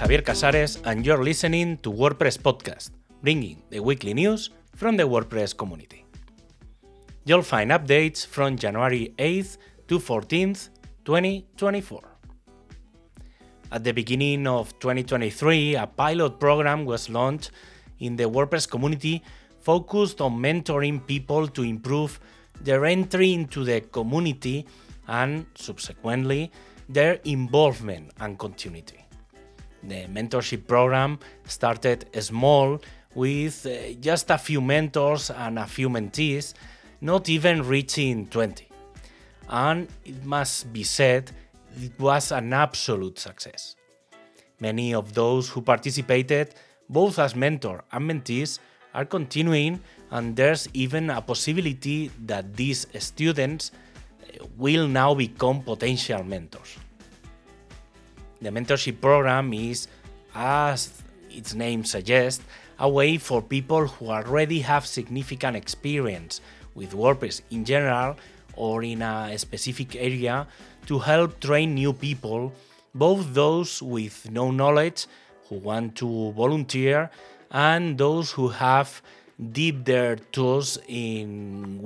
Javier Casares, and you're listening to WordPress Podcast, bringing the weekly news from the WordPress community. You'll find updates from January 8th to 14th, 2024. At the beginning of 2023, a pilot program was launched in the WordPress community focused on mentoring people to improve their entry into the community and, subsequently, their involvement and continuity. The mentorship program started small with uh, just a few mentors and a few mentees, not even reaching 20. And it must be said, it was an absolute success. Many of those who participated, both as mentor and mentees, are continuing, and there's even a possibility that these students eh, will now become potential mentors. The mentorship program is, as its name suggests, a way for people who already have significant experience with WordPress in general or in a specific area to help train new people, both those with no knowledge who want to volunteer and those who have dipped their toes in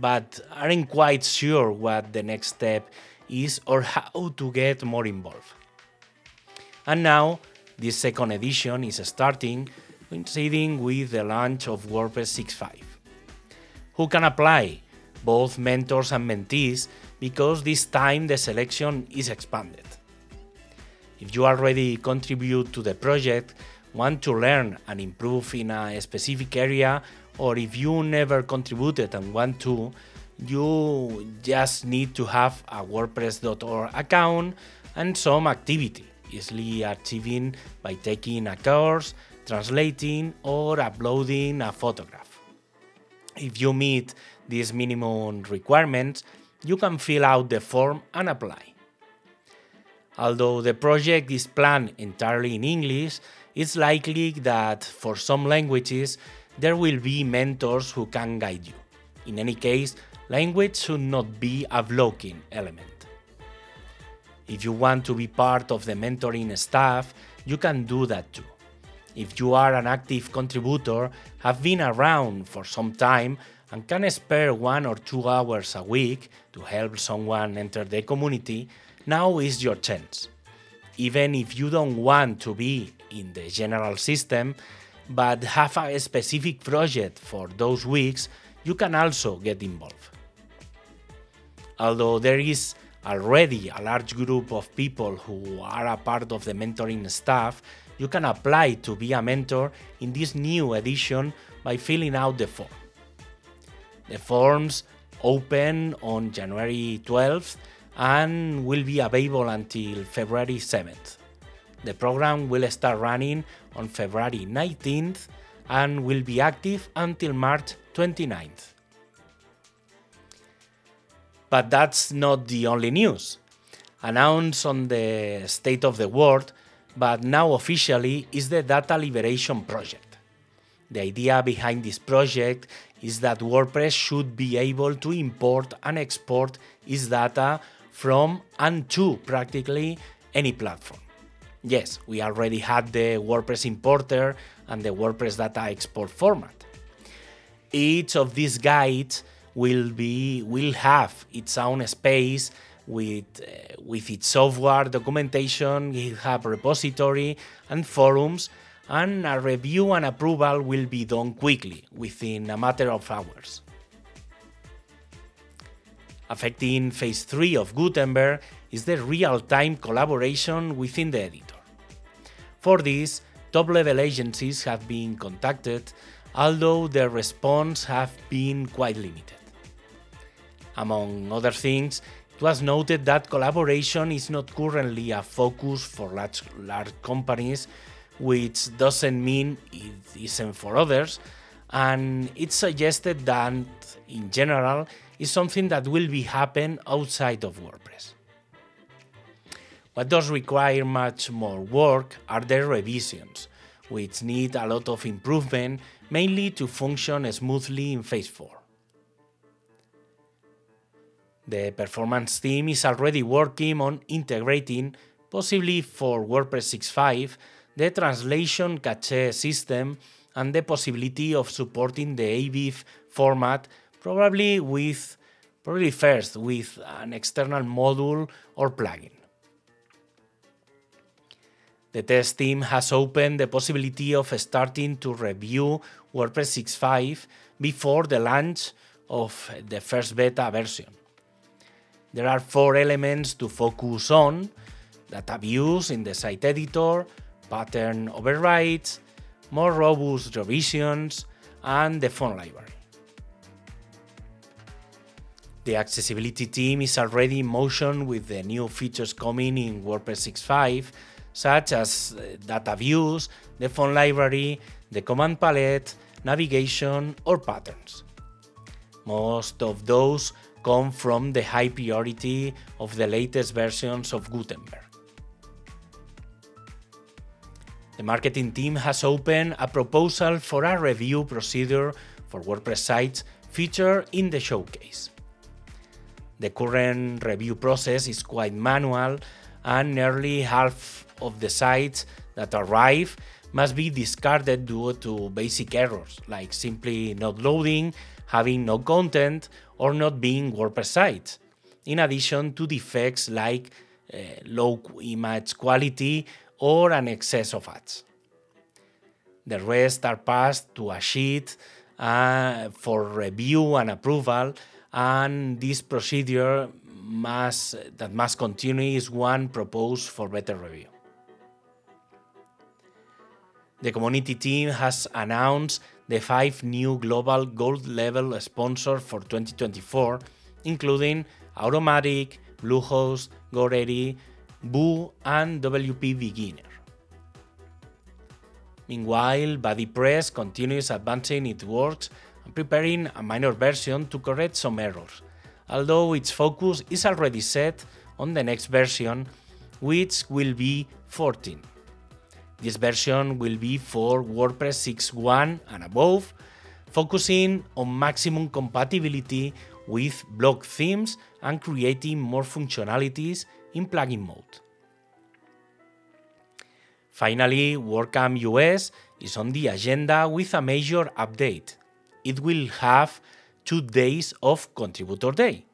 but aren't quite sure what the next step is or how to get more involved. And now, this second edition is starting coinciding with the launch of WordPress 6.5. Who can apply? Both mentors and mentees because this time the selection is expanded. If you already contribute to the project, want to learn and improve in a specific area, or if you never contributed and want to, you just need to have a WordPress.org account and some activity, easily achieving by taking a course, translating, or uploading a photograph. If you meet these minimum requirements, you can fill out the form and apply. Although the project is planned entirely in English, it's likely that for some languages there will be mentors who can guide you. In any case, language should not be a blocking element. If you want to be part of the mentoring staff, you can do that too. If you are an active contributor, have been around for some time, and can spare one or two hours a week to help someone enter the community, now is your chance. Even if you don't want to be in the general system, but have a specific project for those weeks, you can also get involved. Although there is already a large group of people who are a part of the mentoring staff, you can apply to be a mentor in this new edition by filling out the form. The forms open on January 12th and will be available until February 7th. The program will start running on February 19th and will be active until March 29th. But that's not the only news. Announced on the State of the Word, but now officially, is the Data Liberation Project. The idea behind this project is that WordPress should be able to import and export its data from and to practically any platform. Yes, we already had the WordPress importer and the WordPress data export format. Each of these guides will be will have its own space with uh, with its software documentation, GitHub repository, and forums and a review and approval will be done quickly, within a matter of hours. Affecting phase 3 of Gutenberg is the real-time collaboration within the editor. For this, top-level agencies have been contacted, although their response have been quite limited. Among other things, it was noted that collaboration is not currently a focus for large, large companies which doesn't mean it isn't for others, and it suggested that, in general, is something that will be happen outside of WordPress. What does require much more work are the revisions, which need a lot of improvement, mainly to function smoothly in Phase 4. The performance team is already working on integrating possibly for WordPress 6.5, the translation cache system and the possibility of supporting the AVIF format, probably with probably first with an external module or plugin. The test team has opened the possibility of starting to review WordPress 6.5 before the launch of the first beta version. There are four elements to focus on data views in the site editor, pattern overrides, more robust revisions, and the font library. The accessibility team is already in motion with the new features coming in WordPress 6.5, such as uh, data views, the font library, the command palette, navigation, or patterns. Most of those come from the high priority of the latest versions of Gutenberg. The marketing team has opened a proposal for a review procedure for WordPress sites featured in the showcase. The current review process is quite manual, and nearly half of the sites that arrive must be discarded due to basic errors like simply not loading, having no content, or not being WordPress sites, in addition to defects like uh, low image quality or an excess of ads. The rest are passed to a sheet uh, for review and approval, and this procedure must, that must continue is one proposed for better review. The community team has announced the five new global gold level sponsors for 2024, including Automattic, Bluehost, GoDaddy, Woo, and WP Beginner. Meanwhile, BuddyPress continues advancing its works and preparing a minor version to correct some errors, although its focus is already set on the next version, which will be 14. This version will be for WordPress 6.1 and above, focusing on maximum compatibility with block themes and creating more functionalities in plugin mode. Finally, WordCamp US is on the agenda with a major update. It will have two days of Contributor Day.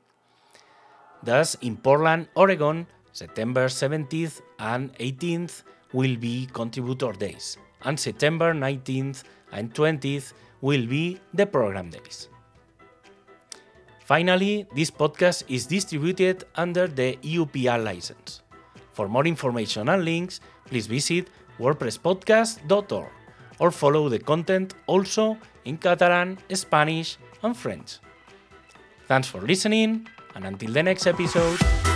Thus, in Portland, Oregon, September 17th and 18th will be Contributor Days, and September 19th and 20th will be the program days. Finally, this podcast is distributed under the EUPL license. For more information and links, please visit wordpresspodcast.org or follow the content also in Catalan, Spanish, and French. Thanks for listening, and until the next episode.